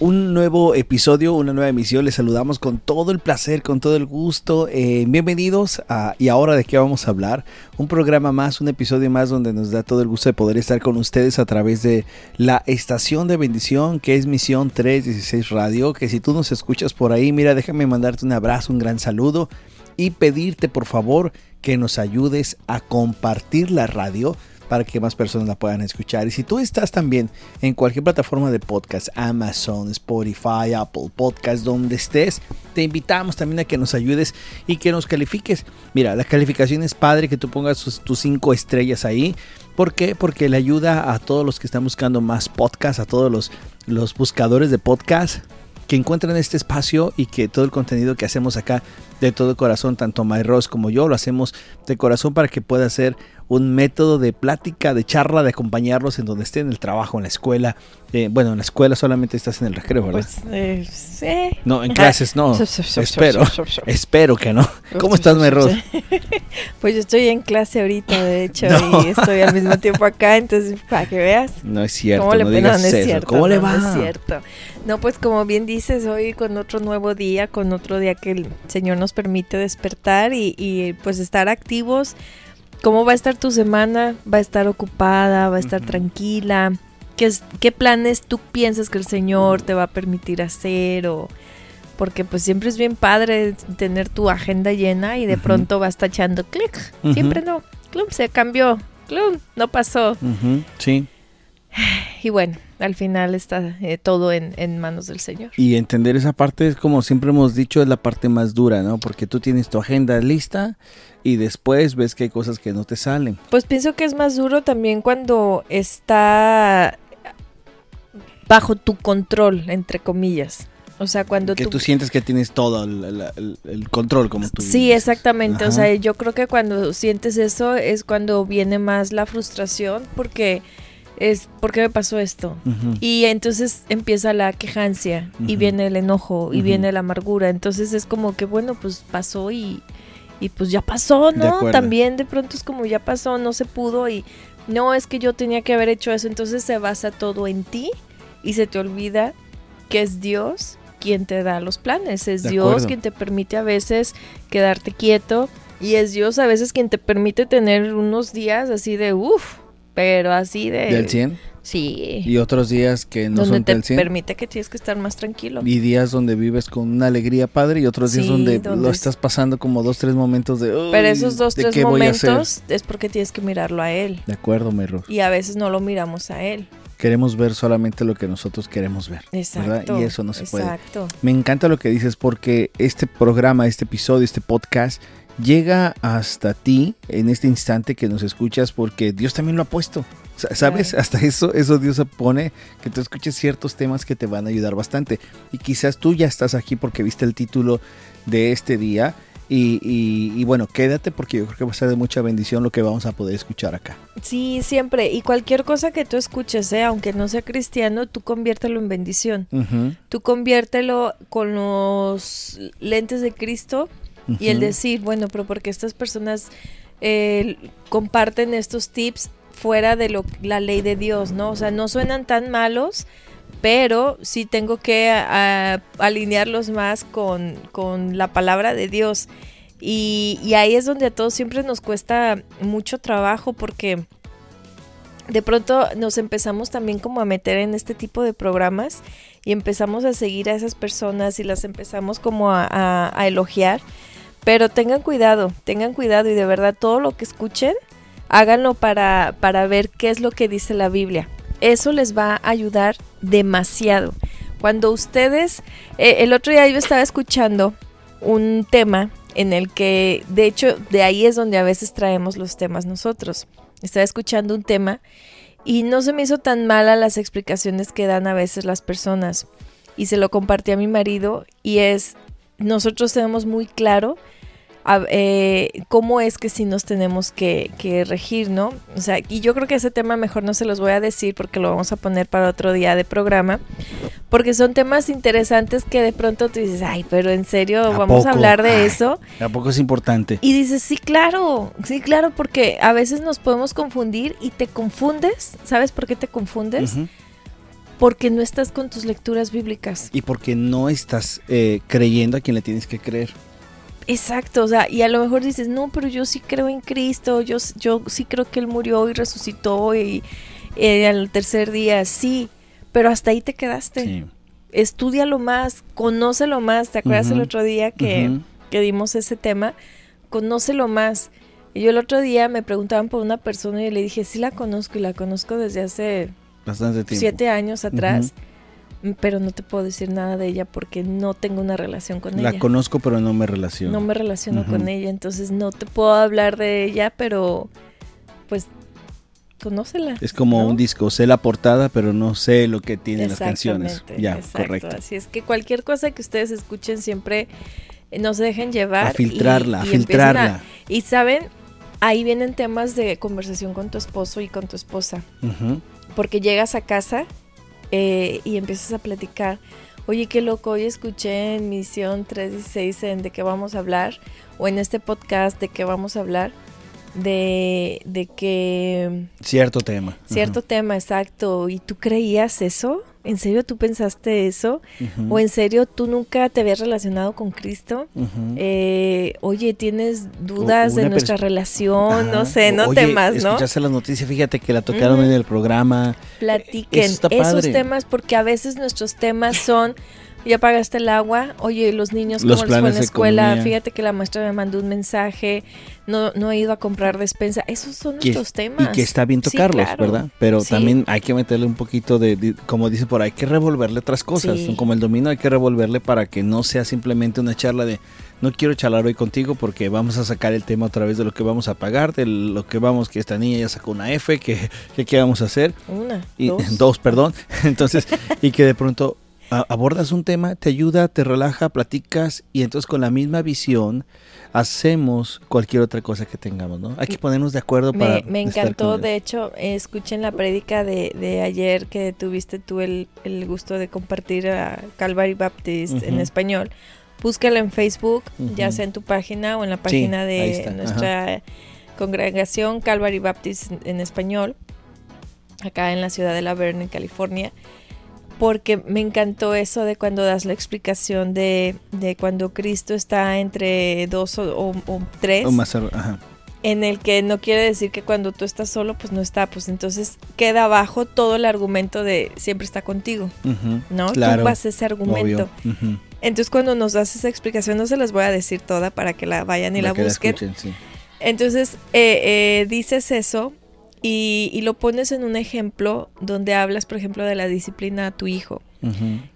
un nuevo episodio, una nueva emisión. Les saludamos con todo el placer, con todo el gusto. Eh, bienvenidos a ¿Y ahora de qué vamos a hablar? Un programa más, un episodio más donde nos da todo el gusto de poder estar con ustedes a través de la estación de bendición que es Misión 316 Radio. Que si tú nos escuchas por ahí, mira, déjame mandarte un abrazo, un gran saludo y pedirte por favor que nos ayudes a compartir la radio para que más personas la puedan escuchar. Y si tú estás también en cualquier plataforma de podcast, Amazon, Spotify, Apple Podcast, donde estés, te invitamos también a que nos ayudes y que nos califiques. Mira, la calificación es padre que tú pongas tus cinco estrellas ahí. ¿Por qué? Porque le ayuda a todos los que están buscando más podcast, a todos los, los buscadores de podcast que encuentren este espacio y que todo el contenido que hacemos acá de todo corazón, tanto Ross como yo, lo hacemos de corazón para que pueda ser un método de plática, de charla, de acompañarlos en donde estén, en el trabajo, en la escuela. Eh, bueno, en la escuela solamente estás en el recreo, ¿verdad? Pues, eh, sí. No, en clases no. espero, espero que no. ¿Cómo estás, Ross? Pues yo estoy en clase ahorita, de hecho, y estoy al mismo tiempo acá, entonces para que veas. No es cierto, ¿Cómo le, no, no es cierto, ¿Cómo le va? No es cierto. No, pues como bien dices, hoy con otro nuevo día, con otro día que el Señor nos permite despertar y, pues estar activos. ¿Cómo va a estar tu semana? ¿Va a estar ocupada? ¿Va a estar tranquila? ¿Qué, ¿Qué planes tú piensas que el Señor te va a permitir hacer? O, porque pues siempre es bien padre tener tu agenda llena y de pronto vas tachando clic. Siempre no. Club se cambió. Club no pasó. Sí. Y bueno, al final está eh, todo en, manos del Señor. Y entender esa parte es como siempre hemos dicho, es la parte más dura, ¿no? Porque tú tienes tu agenda lista y después ves que hay cosas que no te salen. Pues pienso que es más duro también cuando está bajo tu control, entre comillas. O sea, cuando que tú, sientes que tienes todo el, control, como tú. Sí, exactamente. O sea, yo creo que cuando sientes eso es cuando viene más la frustración, porque es ¿por qué me pasó esto? Y entonces empieza la quejancia y viene el enojo y viene la amargura. Entonces es como que, bueno, pues pasó y, y pues ya pasó, ¿no? También de pronto es como ya pasó, no se pudo y no es que yo tenía que haber hecho eso. Entonces se basa todo en ti y se te olvida que es Dios quien te da los planes. Es Dios quien te permite a veces quedarte quieto y es Dios a veces quien te permite tener unos días así de uff pero así de... ¿Del 100? Sí. Y otros días que no son del 100. permite que tienes que estar más tranquilo. Y días donde vives con una alegría padre y otros días donde, lo estás pasando como dos, tres momentos de... Pero esos dos, tres momentos es porque tienes que mirarlo a él. De acuerdo, Mero. Y a veces no lo miramos a él. Queremos ver solamente lo que nosotros queremos ver. Exacto. Y eso no se puede. Exacto. Me encanta lo que dices porque este programa, este episodio, este podcast llega hasta ti en este instante que nos escuchas porque Dios también lo ha puesto. ¿Sabes? Hasta eso, eso Dios pone que tú escuches ciertos temas que te van a ayudar bastante. Y quizás tú ya estás aquí porque viste el título de este día. Y, bueno, quédate porque yo creo que va a ser de mucha bendición lo que vamos a poder escuchar acá. Sí, siempre. Y cualquier cosa que tú escuches, ¿eh? aunque no sea cristiano, tú conviértelo en bendición. Tú conviértelo con los lentes de Cristo y el decir, bueno, pero porque estas personas eh, comparten estos tips fuera de lo, la ley de Dios, ¿no? O sea, no suenan tan malos, pero sí tengo que alinearlos más con, con, la palabra de Dios. Y, y, ahí es donde a todos siempre nos cuesta mucho trabajo porque de pronto nos empezamos también como a meter en este tipo de programas y empezamos a seguir a esas personas y las empezamos como a elogiar pero tengan cuidado, tengan cuidado y de verdad todo lo que escuchen, háganlo para, para ver qué es lo que dice la Biblia. Eso les va a ayudar demasiado. Cuando ustedes, eh, el otro día yo estaba escuchando un tema en el que, de hecho, de ahí es donde a veces traemos los temas nosotros. Estaba escuchando un tema y no se me hizo tan mala las explicaciones que dan a veces las personas. Y se lo compartí a mi marido y es, nosotros tenemos muy claro eh, cómo es que sí nos tenemos que, regir, ¿no? O sea, y yo creo que ese tema mejor no se los voy a decir porque lo vamos a poner para otro día de programa, porque son temas interesantes que de pronto tú dices, ay, pero en serio, vamos a hablar de eso. ¿A poco es importante? Y dices, sí, claro, sí, claro, porque a veces nos podemos confundir y te confundes, ¿sabes por qué te confundes? Porque no estás con tus lecturas bíblicas. Y porque no estás eh, creyendo a quien le tienes que creer. Exacto, o sea, y a lo mejor dices, no, pero yo sí creo en Cristo, yo, yo sí creo que Él murió y resucitó y eh, al tercer día, sí, pero hasta ahí te quedaste. Sí. Estudialo más, conócelo más. ¿Te acuerdas el otro día que, que dimos ese tema? Conócelo más. Y yo el otro día me preguntaban por una persona y le dije, sí la conozco y la conozco desde hace Bastante tiempo. siete años atrás. Pero no te puedo decir nada de ella porque no tengo una relación con ella. La conozco, pero no me relaciono. No me relaciono con ella, entonces no te puedo hablar de ella, pero pues conócela. Es como un disco, sé la portada, pero no sé lo que tienen las canciones. Ya, correcto. Así es que cualquier cosa que ustedes escuchen siempre eh, no se dejen llevar. A filtrarla, a filtrarla. y saben, ahí vienen temas de conversación con tu esposo y con tu esposa. Porque llegas a casa eh, y empiezas a platicar. Oye, qué loco, hoy escuché en Misión 316 en de qué vamos a hablar, o en este podcast de qué vamos a hablar, de, de que... Cierto tema. Cierto tema, exacto. ¿Y tú creías eso? ¿En serio tú pensaste eso? ¿O en serio tú nunca te habías relacionado con Cristo? Eh, oye, ¿tienes dudas de nuestra relación? No sé, no temas, ¿no? Escuchaste las noticias, fíjate que la tocaron en el programa. Platiquen esos temas porque a veces nuestros temas son ya pagaste el agua, oye, los niños, ¿cómo les fue en la escuela? Fíjate que la maestra me mandó un mensaje, no, no he ido a comprar despensa. Esos son nuestros temas. Y que está bien tocarlos, ¿verdad? Pero también hay que meterle un poquito de, como dice por ahí, hay que revolverle otras cosas. Como el dominio hay que revolverle para que no sea simplemente una charla de no quiero charlar hoy contigo porque vamos a sacar el tema otra vez de lo que vamos a pagar, de lo que vamos, que esta niña ya sacó una F, que, qué vamos a hacer. Una, y, dos. dos, perdón. Entonces, y que de pronto abordas un tema, te ayuda, te relaja, platicas y entonces con la misma visión hacemos cualquier otra cosa que tengamos, ¿no? Hay que ponernos de acuerdo para... Me encantó, de hecho, escuchen la prédica de, de, ayer que tuviste tú el, gusto de compartir a Calvary Baptist en español. Búscala en Facebook, ya sea en tu página o en la página de nuestra congregación Calvary Baptist en español, acá en la ciudad de La Verne, California porque me encantó eso de cuando das la explicación de, de cuando Cristo está entre dos o, tres. O más, ajá. En el que no quiere decir que cuando tú estás solo, pues no está. Pues entonces queda abajo todo el argumento de siempre está contigo. ¿No? tú vas ese argumento. Entonces cuando nos das esa explicación, no se las voy a decir toda para que la vayan y la, busquen. Entonces eh, eh, dices eso y, lo pones en un ejemplo donde hablas, por ejemplo, de la disciplina a tu hijo.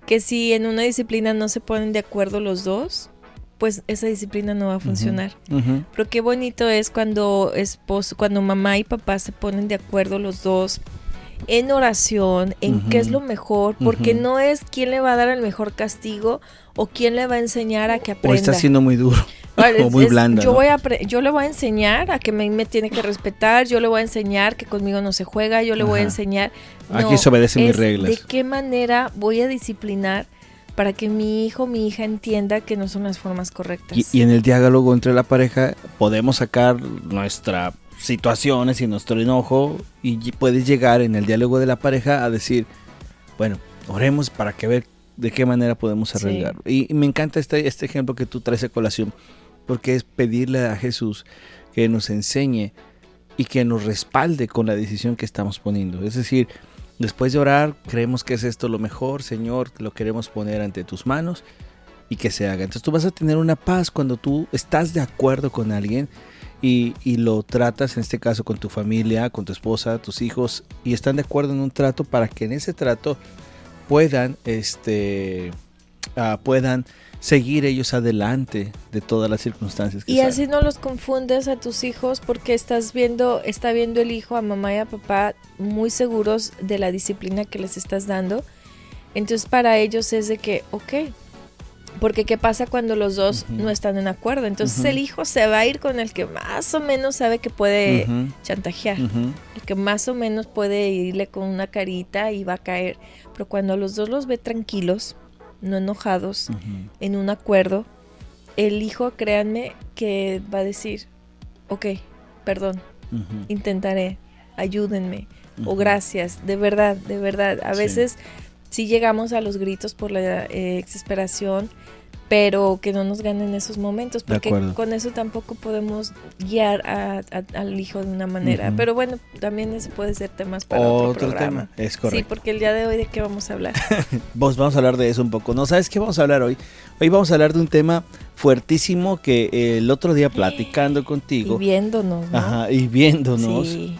Que si en una disciplina no se ponen de acuerdo los dos, pues esa disciplina no va a funcionar. Pero qué bonito es cuando esposo, cuando mamá y papá se ponen de acuerdo los dos en oración, en qué es lo mejor, porque no es quién le va a dar el mejor castigo o quién le va a enseñar a que aprenda. O está siendo muy duro muy blanda. Yo, voy a yo le voy a enseñar a que me, me, tiene que respetar, yo le voy a enseñar que conmigo no se juega, yo le voy a enseñar. Aquí se obedecen mis reglas. ¿De qué manera voy a disciplinar para que mi hijo, mi hija entienda que no son las formas correctas? Y, en el diálogo entre la pareja podemos sacar nuestras situaciones y nuestro enojo y puedes llegar en el diálogo de la pareja a decir, bueno, oremos para que ver de qué manera podemos arreglarlo. Y, me encanta este, este ejemplo que tú traes a colación porque es pedirle a Jesús que nos enseñe y que nos respalde con la decisión que estamos poniendo. Es decir, después de orar, creemos que es esto lo mejor, Señor, lo queremos poner ante tus manos y que se haga. Entonces tú vas a tener una paz cuando tú estás de acuerdo con alguien y, y, lo tratas, en este caso, con tu familia, con tu esposa, tus hijos, y están de acuerdo en un trato para que en ese trato puedan, este, uh, puedan seguir ellos adelante de todas las circunstancias. y así no los confundes a tus hijos porque estás viendo, está viendo el hijo a mamá y a papá muy seguros de la disciplina que les estás dando. Entonces para ellos es de que, ok, porque ¿qué pasa cuando los dos no están en acuerdo? Entonces el hijo se va a ir con el que más o menos sabe que puede chantajear, el que más o menos puede irle con una carita y va a caer. Pero cuando los dos los ve tranquilos, no enojados, en un acuerdo, el hijo, créanme, que va a decir, ok, perdón, intentaré, ayúdenme, o gracias, de verdad, de verdad. A veces sí llegamos a los gritos por la eh, exasperación, pero que no nos ganen esos momentos, porque con eso tampoco podemos guiar al hijo de una manera. Pero bueno, también eso puede ser temas para otro, tema. Es correcto. Sí, porque el día de hoy de qué vamos a hablar. Vos vamos a hablar de eso un poco. ¿No sabes qué vamos a hablar hoy? Hoy vamos a hablar de un tema fuertísimo que el otro día platicando contigo. Y viéndonos. ¿no? Ajá, y viéndonos. Sí,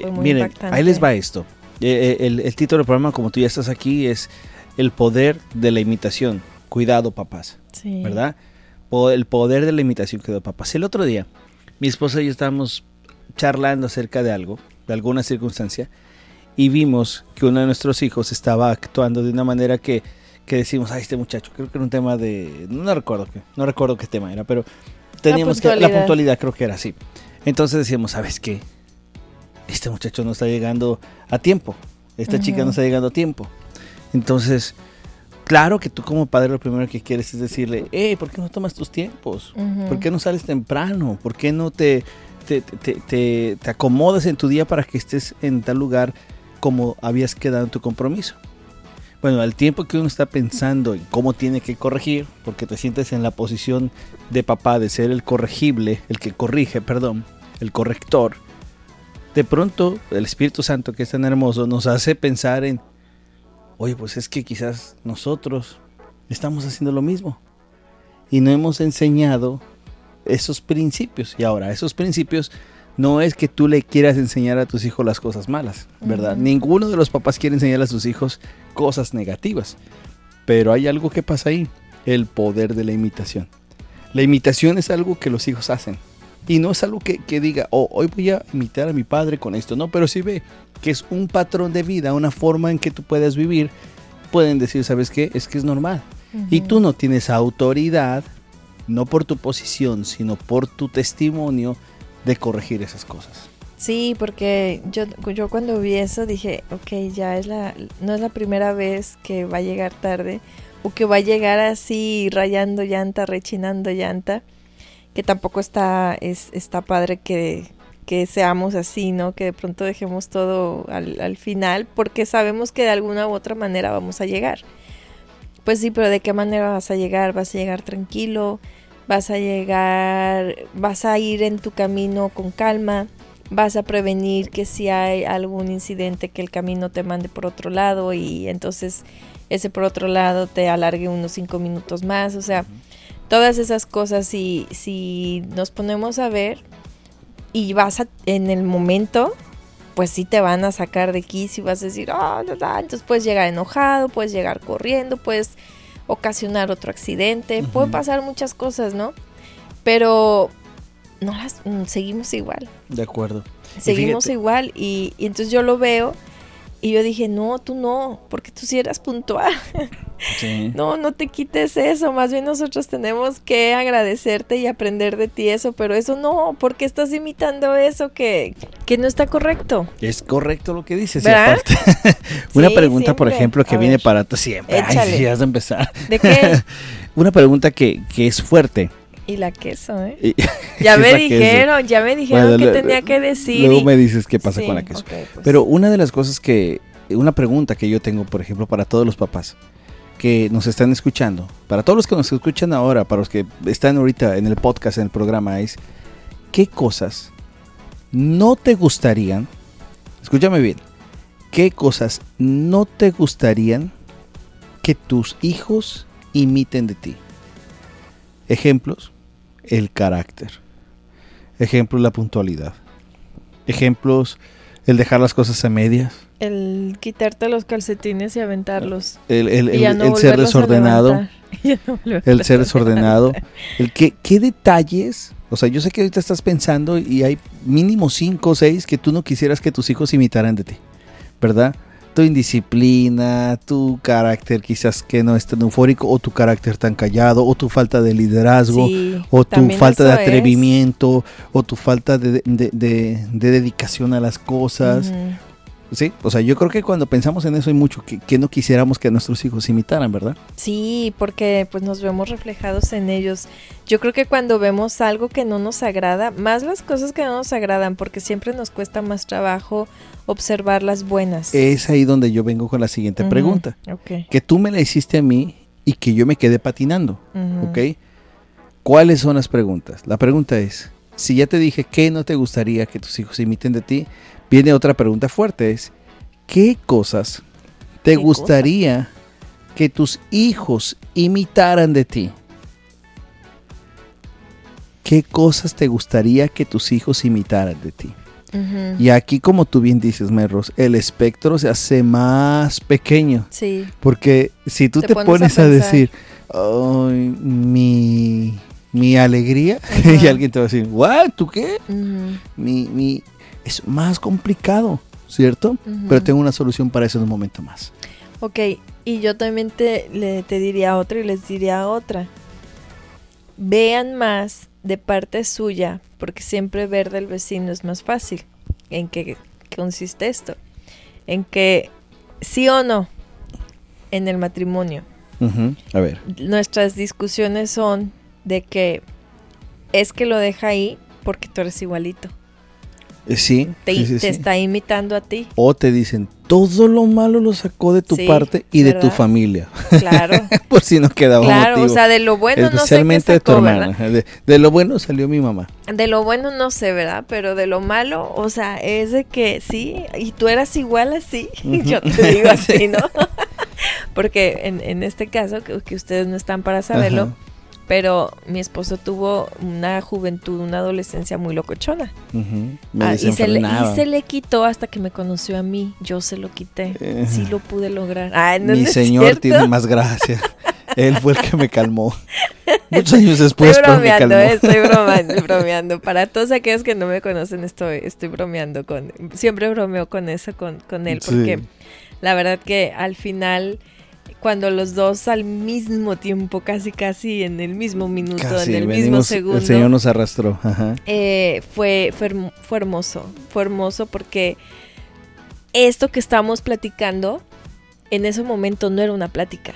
fue muy Miren, ahí les va esto. Eh, eh, el, el título del programa, como tú ya estás aquí, es El poder de la imitación. Cuidado, papás. ¿verdad? el poder de la imitación dio papás. El otro día, mi esposa y yo estábamos charlando acerca de algo, de alguna circunstancia, y vimos que uno de nuestros hijos estaba actuando de una manera que, que decimos, ay, este muchacho, creo que era un tema de, no recuerdo qué, no recuerdo qué tema era, pero teníamos que, la puntualidad creo que era así. Entonces decíamos, ¿sabes qué? Este muchacho no está llegando a tiempo, esta chica no está llegando a tiempo. Entonces, Claro que tú como padre lo primero que quieres es decirle, hey, ¿por qué no tomas tus tiempos? ¿Por qué no sales temprano? ¿Por qué no te, te, te, te, acomodas en tu día para que estés en tal lugar como habías quedado en tu compromiso? Bueno, al tiempo que uno está pensando en cómo tiene que corregir, porque te sientes en la posición de papá de ser el corregible, el que corrige, perdón, el corrector, de pronto el Espíritu Santo, que es tan hermoso, nos hace pensar en oye, pues es que quizás nosotros estamos haciendo lo mismo y no hemos enseñado esos principios. Y ahora, esos principios no es que tú le quieras enseñar a tus hijos las cosas malas, ¿verdad? Ninguno de los papás quiere enseñar a sus hijos cosas negativas. Pero hay algo que pasa ahí, el poder de la imitación. La imitación es algo que los hijos hacen. Y no es algo que, diga, oh, hoy voy a imitar a mi padre con esto. No, pero si ve que es un patrón de vida, una forma en que tú puedes vivir, pueden decir, ¿sabes qué? Es que es normal. Y tú no tienes autoridad, no por tu posición, sino por tu testimonio de corregir esas cosas. Sí, porque yo, yo cuando vi eso dije, ok, ya es la, no es la primera vez que va a llegar tarde o que va a llegar así rayando llanta, rechinando llanta que tampoco está, es, está padre que, que seamos así, ¿no? Que de pronto dejemos todo al, al, final porque sabemos que de alguna u otra manera vamos a llegar. Pues sí, pero ¿de qué manera vas a llegar? ¿Vas a llegar tranquilo? ¿Vas a llegar, vas a ir en tu camino con calma? ¿Vas a prevenir que si hay algún incidente que el camino te mande por otro lado y entonces ese por otro lado te alargue unos cinco minutos más? O sea, todas esas cosas, si, si nos ponemos a ver y vas en el momento, pues sí te van a sacar de aquí, si vas a decir, ah, entonces puedes llegar enojado, puedes llegar corriendo, puedes ocasionar otro accidente, pueden pasar muchas cosas, ¿no? Pero no las mm, seguimos igual. De acuerdo. Seguimos igual y, y entonces yo lo veo y yo dije, no, tú no, porque tú sí eras puntual. No, no te quites eso, más bien nosotros tenemos que agradecerte y aprender de ti eso, pero eso no, porque estás imitando eso que, que no está correcto. Es correcto lo que dices. aparte, una pregunta, por ejemplo, que viene para ti siempre. Ay, sí, has de empezar. ¿De qué? una pregunta que, que es fuerte. Y la queso, ¿eh? ya me dijeron, ya me dijeron que tenía que decir. Luego me dices qué pasa con la queso. Pues. Pero una de las cosas que, una pregunta que yo tengo, por ejemplo, para todos los papás que nos están escuchando, para todos los que nos escuchan ahora, para los que están ahorita en el podcast, en el programa, es, ¿qué cosas no te gustarían? Escúchame bien, ¿qué cosas no te gustarían que tus hijos imiten de ti? Ejemplos, el carácter. Ejemplo, la puntualidad. Ejemplos, el dejar las cosas a medias. El quitarte los calcetines y aventarlos. El, ser desordenado. el ser desordenado. El que, ¿Qué detalles? O sea, yo sé que ahorita estás pensando y hay mínimo cinco o seis que tú no quisieras que tus hijos imitaran de ti. ¿Verdad? Tu indisciplina, tu carácter quizás que no es tan eufórico, o tu carácter tan callado, o tu falta de liderazgo, o tu falta de atrevimiento, o tu falta de, dedicación a las cosas. Sí, o sea, yo creo que cuando pensamos en eso hay mucho que, no quisiéramos que nuestros hijos imitaran, ¿verdad? Sí, porque pues nos vemos reflejados en ellos. Yo creo que cuando vemos algo que no nos agrada, más las cosas que no nos agradan, porque siempre nos cuesta más trabajo observar las buenas. Es ahí donde yo vengo con la siguiente pregunta. Que tú me la hiciste a mí y que yo me quedé patinando, ¿ok? ¿Cuáles son las preguntas? La pregunta es, si ya te dije que no te gustaría que tus hijos imiten de ti, viene otra pregunta fuerte, es, ¿qué cosas te gustaría que tus hijos imitaran de ti? ¿Qué cosas te gustaría que tus hijos imitaran de ti? Y aquí, como tú bien dices, Merros, el espectro se hace más pequeño. Sí. Porque si tú te, pones, a, decir, Ay, mi, mi alegría, y alguien te va a decir, ¿what? ¿Tú qué? mi, mi, es más complicado, ¿cierto? Pero tengo una solución para eso en un momento más. Ok, y yo también te, le, te diría otra y les diría otra. Vean más de parte suya, porque siempre ver del vecino es más fácil. ¿En qué consiste esto? En que sí o no en el matrimonio. A ver. Nuestras discusiones son de que es que lo deja ahí porque tú eres igualito. Eh, sí. Te, está imitando a ti. O te dicen, todo lo malo lo sacó de tu parte y de tu familia. Claro. Por si no quedaba Claro, o sea, de lo bueno no sé qué sacó, de tu hermana. De, lo bueno salió mi mamá. De lo bueno no sé, ¿verdad? Pero de lo malo, o sea, es de que sí, y tú eras igual así. Yo te digo así, ¿no? Porque en, en este caso, que, que, ustedes no están para saberlo, pero mi esposo tuvo una juventud, una adolescencia muy locochona. Ah, y, se le, y, se le, quitó hasta que me conoció a mí. Yo se lo quité. Eh. sí lo pude lograr. mi señor tiene más gracia. Él fue el que me calmó. Muchos años después. Estoy bromeando, eh, estoy bromeando, bromeando. Para todos aquellos que no me conocen, estoy, estoy bromeando con. Siempre bromeo con eso, con, con él, porque la verdad que al final cuando los dos al mismo tiempo, casi casi en el mismo minuto, en el mismo segundo. El Señor nos arrastró. Eh, fue, fue, hermoso, fue hermoso porque esto que estamos platicando en ese momento no era una plática,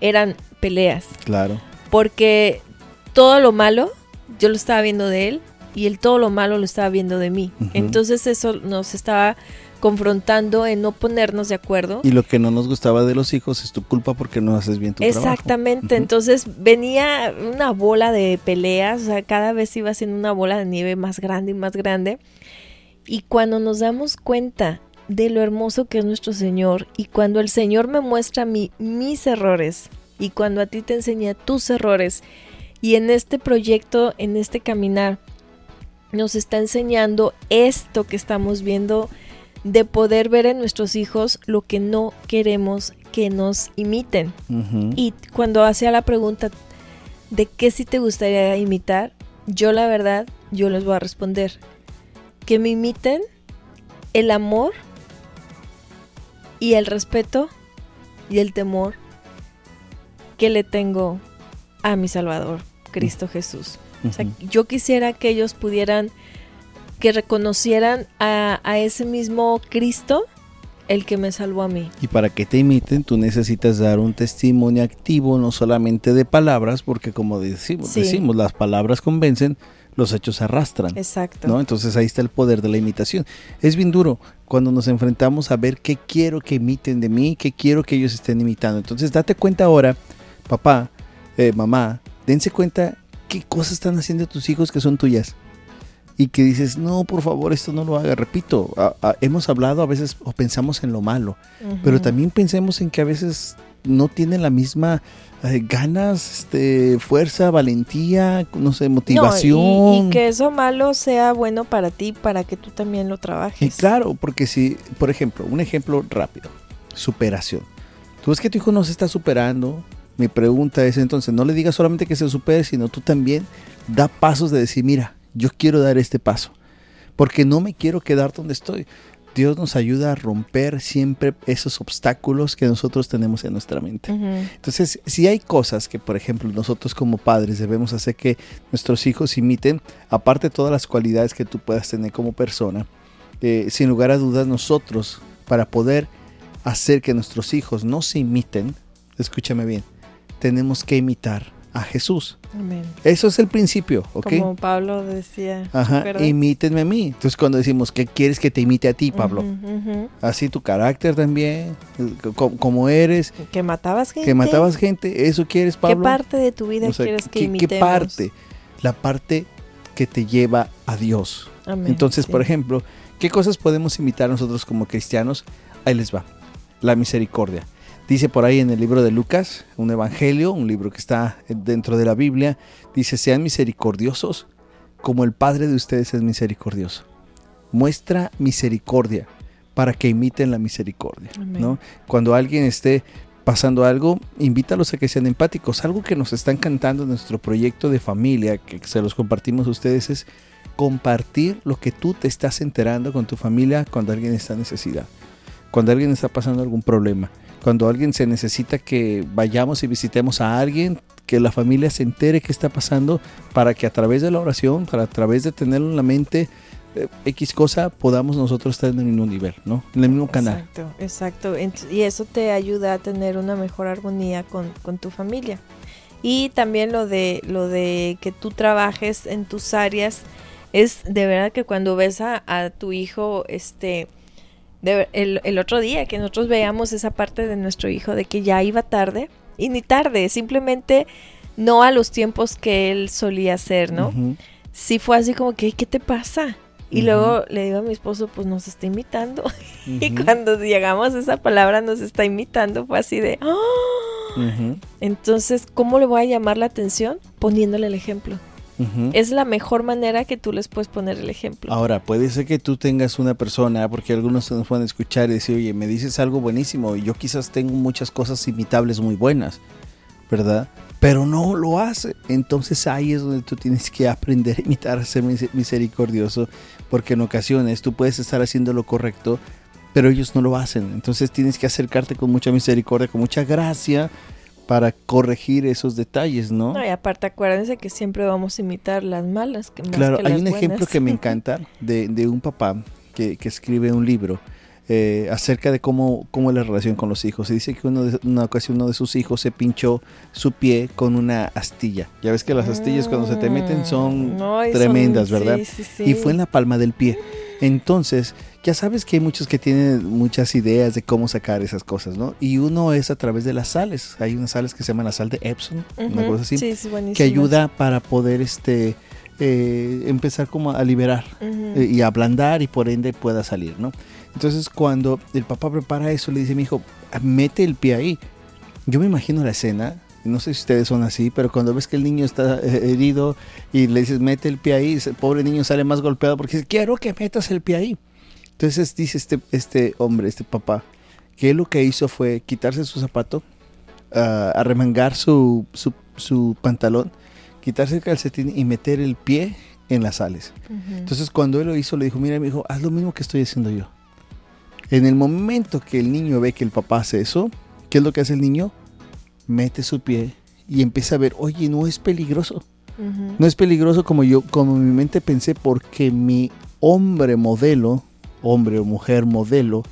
eran peleas. Claro. Porque todo lo malo yo lo estaba viendo de él y él todo lo malo lo estaba viendo de mí. Entonces eso nos estaba confrontando en no ponernos de acuerdo. Y lo que no nos gustaba de los hijos es tu culpa porque no haces bien tu Exactamente. trabajo. Exactamente. Entonces venía una bola de peleas, o sea, cada vez iba siendo una bola de nieve más grande y más grande. Y cuando nos damos cuenta de lo hermoso que es nuestro Señor y cuando el Señor me muestra a mí mis errores y cuando a ti te enseña tus errores y en este proyecto, en este caminar, nos está enseñando esto que estamos viendo de poder ver en nuestros hijos lo que no queremos que nos imiten. Y cuando hacía la pregunta de qué si te gustaría imitar, yo la verdad, yo les voy a responder que me imiten el amor y el respeto y el temor que le tengo a mi Salvador, Cristo Jesús. O sea, yo quisiera que ellos pudieran que reconocieran a, ese mismo Cristo el que me salvó a mí. Y para que te imiten, tú necesitas dar un testimonio activo, no solamente de palabras, porque como decimos, decimos las palabras convencen, los hechos arrastran. Exacto. ¿no? Entonces ahí está el poder de la imitación. Es bien duro cuando nos enfrentamos a ver qué quiero que imiten de mí, qué quiero que ellos estén imitando. Entonces date cuenta ahora, papá, eh, mamá, dense cuenta qué cosas están haciendo tus hijos que son tuyas y que dices, no, por favor, esto no lo haga. Repito, hemos hablado a veces o pensamos en lo malo, pero también pensemos en que a veces no tienen la misma eh, ganas, este, fuerza, valentía, no sé, motivación. y, que eso malo sea bueno para ti, para que tú también lo trabajes. Y claro, porque si, por ejemplo, un ejemplo rápido, superación. Tú ves que tu hijo no se está superando, mi pregunta es entonces, no le digas solamente que se supere, sino tú también da pasos de decir, mira, yo quiero dar este paso, porque no me quiero quedar donde estoy. Dios nos ayuda a romper siempre esos obstáculos que nosotros tenemos en nuestra mente. Entonces, si hay cosas que, por ejemplo, nosotros como padres debemos hacer que nuestros hijos imiten, aparte de todas las cualidades que tú puedas tener como persona, eh, sin lugar a dudas nosotros, para poder hacer que nuestros hijos no se imiten, escúchame bien, tenemos que imitar a Jesús. Eso es el principio, ¿ok? Como Pablo decía. Ajá, imítenme a mí. Entonces cuando decimos, ¿qué quieres que te imite a ti, Pablo? Así tu carácter también, como eres. Que matabas gente. Que matabas gente, ¿eso quieres, Pablo? ¿Qué parte de tu vida quieres que imitemos? ¿Qué parte? La parte que te lleva a Dios. Entonces, por ejemplo, ¿qué cosas podemos imitar nosotros como cristianos? Ahí les va. La misericordia. Dice por ahí en el libro de Lucas, un evangelio, un libro que está dentro de la Biblia, dice, sean misericordiosos como el Padre de ustedes es misericordioso. Muestra misericordia para que imiten la misericordia. ¿no? Cuando alguien esté pasando algo, invítalos a que sean empáticos. Algo que nos está encantando en nuestro proyecto de familia, que se los compartimos a ustedes, es compartir lo que tú te estás enterando con tu familia cuando alguien está en necesidad, cuando alguien está pasando algún problema cuando alguien se necesita que vayamos y visitemos a alguien, que la familia se entere qué está pasando para que a través de la oración, para a través de tenerlo en la mente, eh, X cosa, podamos nosotros estar en el mismo nivel, ¿no? En el mismo canal. Exacto, exacto. Y eso te ayuda a tener una mejor armonía con, con tu familia. Y también lo de, lo de que tú trabajes en tus áreas, es de verdad que cuando ves a, a tu hijo, este, el, otro día que nosotros veíamos esa parte de nuestro hijo de que ya iba tarde y ni tarde, simplemente no a los tiempos que él solía hacer, ¿no? Sí fue así como que, ¿qué te pasa? Y luego le digo a mi esposo, pues nos está imitando. y cuando llegamos a esa palabra, nos está imitando, fue así de, ¡Ah!". Entonces, ¿cómo le voy a llamar la atención? Poniéndole el ejemplo. Es la mejor manera que tú les puedes poner el ejemplo. Ahora, puede ser que tú tengas una persona, porque algunos nos pueden escuchar y decir, oye, me dices algo buenísimo y yo quizás tengo muchas cosas imitables muy buenas, ¿verdad? Pero no lo hace. Entonces ahí es donde tú tienes que aprender a imitar, a ser misericordioso, porque en ocasiones tú puedes estar haciendo lo correcto, pero ellos no lo hacen. Entonces tienes que acercarte con mucha misericordia, con mucha gracia para corregir esos detalles, ¿no? No, y aparte acuérdense que siempre vamos a imitar las malas. Que más claro, hay un ejemplo que me encanta de, de un papá que, que, escribe un libro eh, acerca de cómo, cómo es la relación con los hijos. Y dice que uno de, una ocasión uno de sus hijos se pinchó su pie con una astilla. Ya ves que las astillas cuando se te meten son mm, tremendas, ¿verdad? Sí, sí, y fue en la palma del pie. Entonces, ya sabes que hay muchos que tienen muchas ideas de cómo sacar esas cosas, ¿no? Y uno es a través de las sales. Hay unas sales que se llaman la sal de Epsom, una cosa así, que ayuda para poder este eh, empezar como a liberar eh, y a ablandar y por ende pueda salir, ¿no? Entonces cuando el papá prepara eso, le dice a mi hijo, mete el pie ahí. Yo me imagino la escena, no sé si ustedes son así, pero cuando ves que el niño está eh, herido y le dices, mete el pie ahí, el pobre niño sale más golpeado porque dice, quiero que metas el pie ahí. Entonces dice este, este hombre, este papá, que lo que hizo fue quitarse su zapato, uh, arremangar su, su, pantalón, quitarse el calcetín y meter el pie en las sales. Entonces cuando él lo hizo, le dijo, mira, mi hijo, haz lo mismo que estoy haciendo yo. En el momento que el niño ve que el papá hace eso, ¿qué es lo que hace el niño? Mete su pie y empieza a ver, oye, no es peligroso. No es peligroso como yo, como mi mente pensé, porque mi hombre modelo hombre o mujer modelo,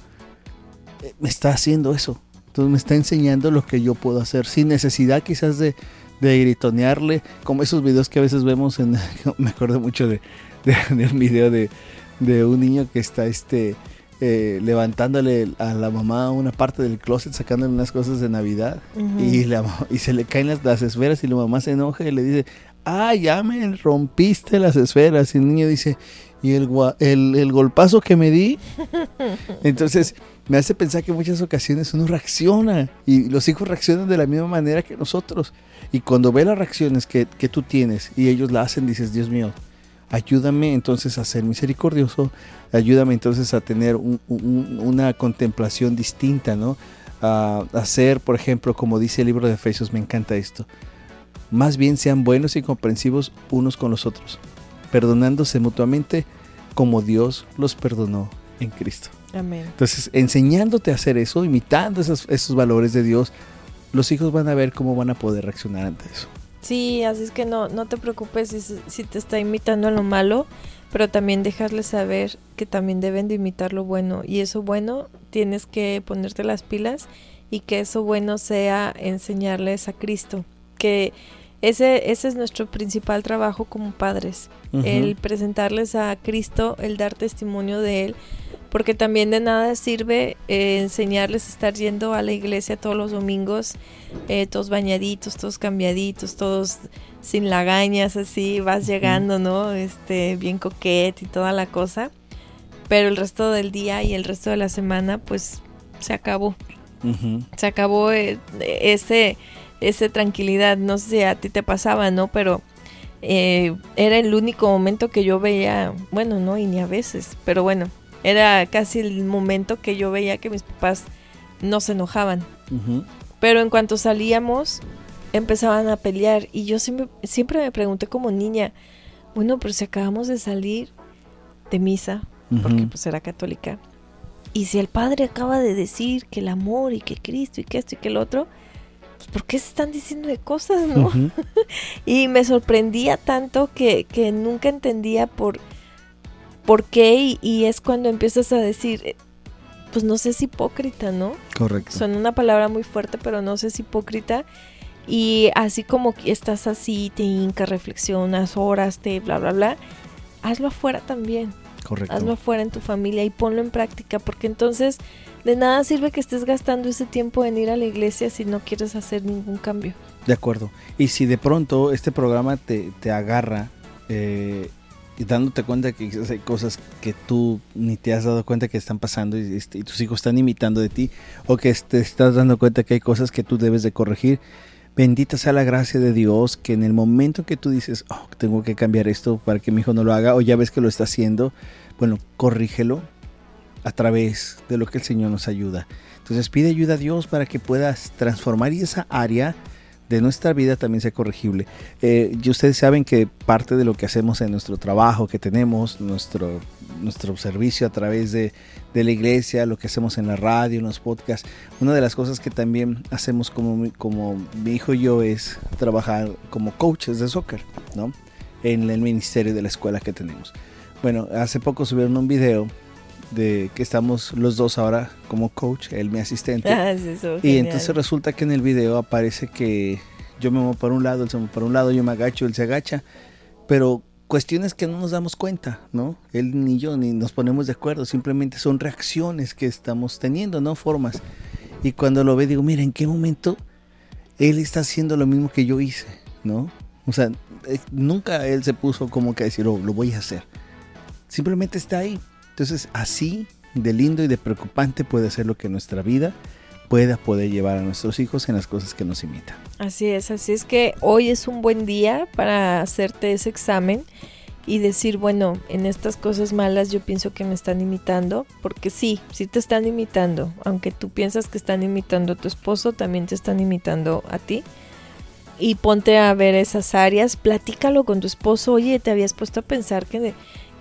eh, me está haciendo eso. Entonces me está enseñando lo que yo puedo hacer sin necesidad quizás de, de gritonearle, como esos videos que a veces vemos en, me acuerdo mucho de, de, un video de, de, un niño que está este, eh, levantándole a la mamá una parte del closet, sacándole unas cosas de Navidad y, y se le caen las, las esferas y la mamá se enoja y le dice, ah, ya me rompiste las esferas. Y el niño dice, y el, el, golpazo que me di. Entonces me hace pensar que en muchas ocasiones uno reacciona y los hijos reaccionan de la misma manera que nosotros. Y cuando ve las reacciones que, tú tienes y ellos la hacen, dices, Dios mío, ayúdame entonces a ser misericordioso, ayúdame entonces a tener una contemplación distinta, ¿no? A, hacer, por ejemplo, como dice el libro de Efesios, me encanta esto, más bien sean buenos y comprensivos unos con los otros, perdonándose mutuamente como Dios los perdonó en Cristo. Amén. Entonces, enseñándote a hacer eso, imitando esos, esos valores de Dios, los hijos van a ver cómo van a poder reaccionar ante eso. Sí, así es que no, no te preocupes si, si te está imitando en lo malo, pero también dejarles saber que también deben de imitar lo bueno y eso bueno tienes que ponerte las pilas y que eso bueno sea enseñarles a Cristo, que ese, ese es nuestro principal trabajo como padres, el presentarles a Cristo, el dar testimonio de Él, porque también de nada sirve eh, enseñarles a estar yendo a la iglesia todos los domingos, eh, todos bañaditos, todos cambiaditos, todos sin lagañas, así vas llegando, ¿no? Este, bien coquete y toda la cosa, pero el resto del día y el resto de la semana, pues se acabó. Se acabó eh, ese, ese tranquilidad, no sé si a ti te pasaba, ¿no? Pero era el único momento que yo veía, bueno, no, y ni a veces, pero bueno, era casi el momento que yo veía que mis papás no se enojaban. Pero en cuanto salíamos, empezaban a pelear y yo siempre, siempre me pregunté como niña, bueno, pero si acabamos de salir de misa, porque pues era católica, y si el padre acaba de decir que el amor y que Cristo y que esto y que el otro, pues ¿por qué se están diciendo de cosas, no? y me sorprendía tanto que, que, nunca entendía por, por qué y, es cuando empiezas a decir, eh, pues no sé si hipócrita, ¿no? Correcto. Suena una palabra muy fuerte, pero no sé si hipócrita. Y así como estás así, te hinca, reflexionas, horas, te bla, bla, bla, hazlo afuera también. Hazlo afuera en tu familia y ponlo en práctica, porque entonces de nada sirve que estés gastando ese tiempo en ir a la iglesia si no quieres hacer ningún cambio. De acuerdo. Y si de pronto este programa te, te agarra eh, y dándote cuenta que hay cosas que tú ni te has dado cuenta que están pasando y, este, y, tus hijos están imitando de ti, o que te estás dando cuenta que hay cosas que tú debes de corregir, Bendita sea la gracia de Dios que en el momento que tú dices, oh, tengo que cambiar esto para que mi hijo no lo haga, o ya ves que lo está haciendo, bueno, corrígelo a través de lo que el Señor nos ayuda. Entonces pide ayuda a Dios para que puedas transformar esa área de nuestra vida también sea corregible. Eh, ustedes saben que parte de lo que hacemos en nuestro trabajo que tenemos, nuestro, nuestro servicio a través de, de, la iglesia, lo que hacemos en la radio, en los podcasts, una de las cosas que también hacemos como, como mi hijo y yo es trabajar como coaches de soccer, ¿no? En el ministerio de la escuela que tenemos. Bueno, hace poco subieron un video de que estamos los dos ahora como coach, él mi asistente. Ah, y entonces resulta que en el video aparece que yo me muevo para un lado, él se mueve para un lado, yo me agacho, él se agacha, pero cuestiones que no nos damos cuenta, ¿no? Él ni yo ni nos ponemos de acuerdo, simplemente son reacciones que estamos teniendo, no formas. Y cuando lo ve digo, mira, ¿en qué momento él está haciendo lo mismo que yo hice, ¿no? O sea, eh, nunca él se puso como que a decir, oh, lo voy a hacer. Simplemente está ahí. Entonces, así de lindo y de preocupante puede ser lo que nuestra vida pueda poder llevar a nuestros hijos en las cosas que nos imitan. Así es, así es que hoy es un buen día para hacerte ese examen y decir, bueno, en estas cosas malas yo pienso que me están imitando, porque sí, sí te están imitando, aunque tú piensas que están imitando a tu esposo, también te están imitando a ti. Y ponte a ver esas áreas, platícalo con tu esposo, oye, te habías puesto a pensar que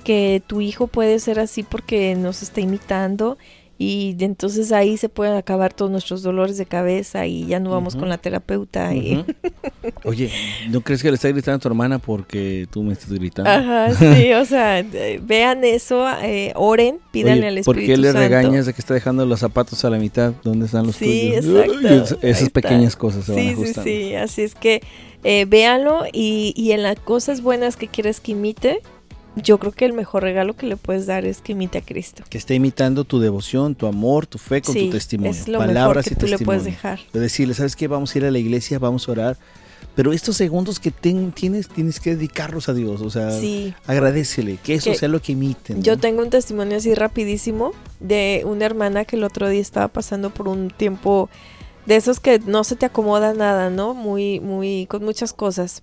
que tu hijo puede ser así porque nos está imitando y entonces ahí se pueden acabar todos nuestros dolores de cabeza y ya no vamos con la terapeuta. Oye, ¿no crees que le está gritando a tu hermana porque tú me estás gritando? Ajá, sí, o sea, vean eso, eh, oren, pídanle al Espíritu ¿Por qué le regañas de que está dejando los zapatos a la mitad? ¿Dónde están los sí, Exacto. esas pequeñas cosas se sí, van ajustando. Sí, sí, así es que eh, véanlo y, y en las cosas buenas que quieres que imite, yo creo que el mejor regalo que le puedes dar es que imite a Cristo. Que esté imitando tu devoción, tu amor, tu fe con tu testimonio. Es lo Palabras mejor que tú le puedes dejar. De decirle, ¿sabes qué? Vamos a ir a la iglesia, vamos a orar. Pero estos segundos que tienes, tienes que dedicarlos a Dios. O sea, agradecele, que eso sea lo que imiten. Yo tengo un testimonio así rapidísimo de una hermana que el otro día estaba pasando por un tiempo de esos que no se te acomoda nada, ¿no? Muy, muy, con muchas cosas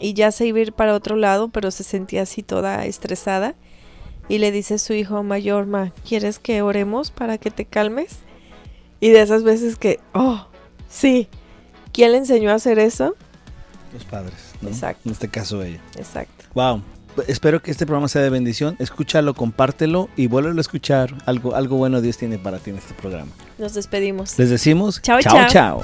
y ya se iba a ir para otro lado, pero se sentía así toda estresada. Y le dice a su hijo mayor, ma, ¿quieres que oremos para que te calmes? Y de esas veces que, oh, sí. ¿Quién le enseñó a hacer eso? Los padres, ¿no? Exacto. En este caso ella. Exacto. Wow. Espero que este programa sea de bendición. Escúchalo, compártelo y vuélvelo a escuchar. Algo, algo bueno Dios tiene para ti en este programa. Nos despedimos. Les decimos chao, chao. chao.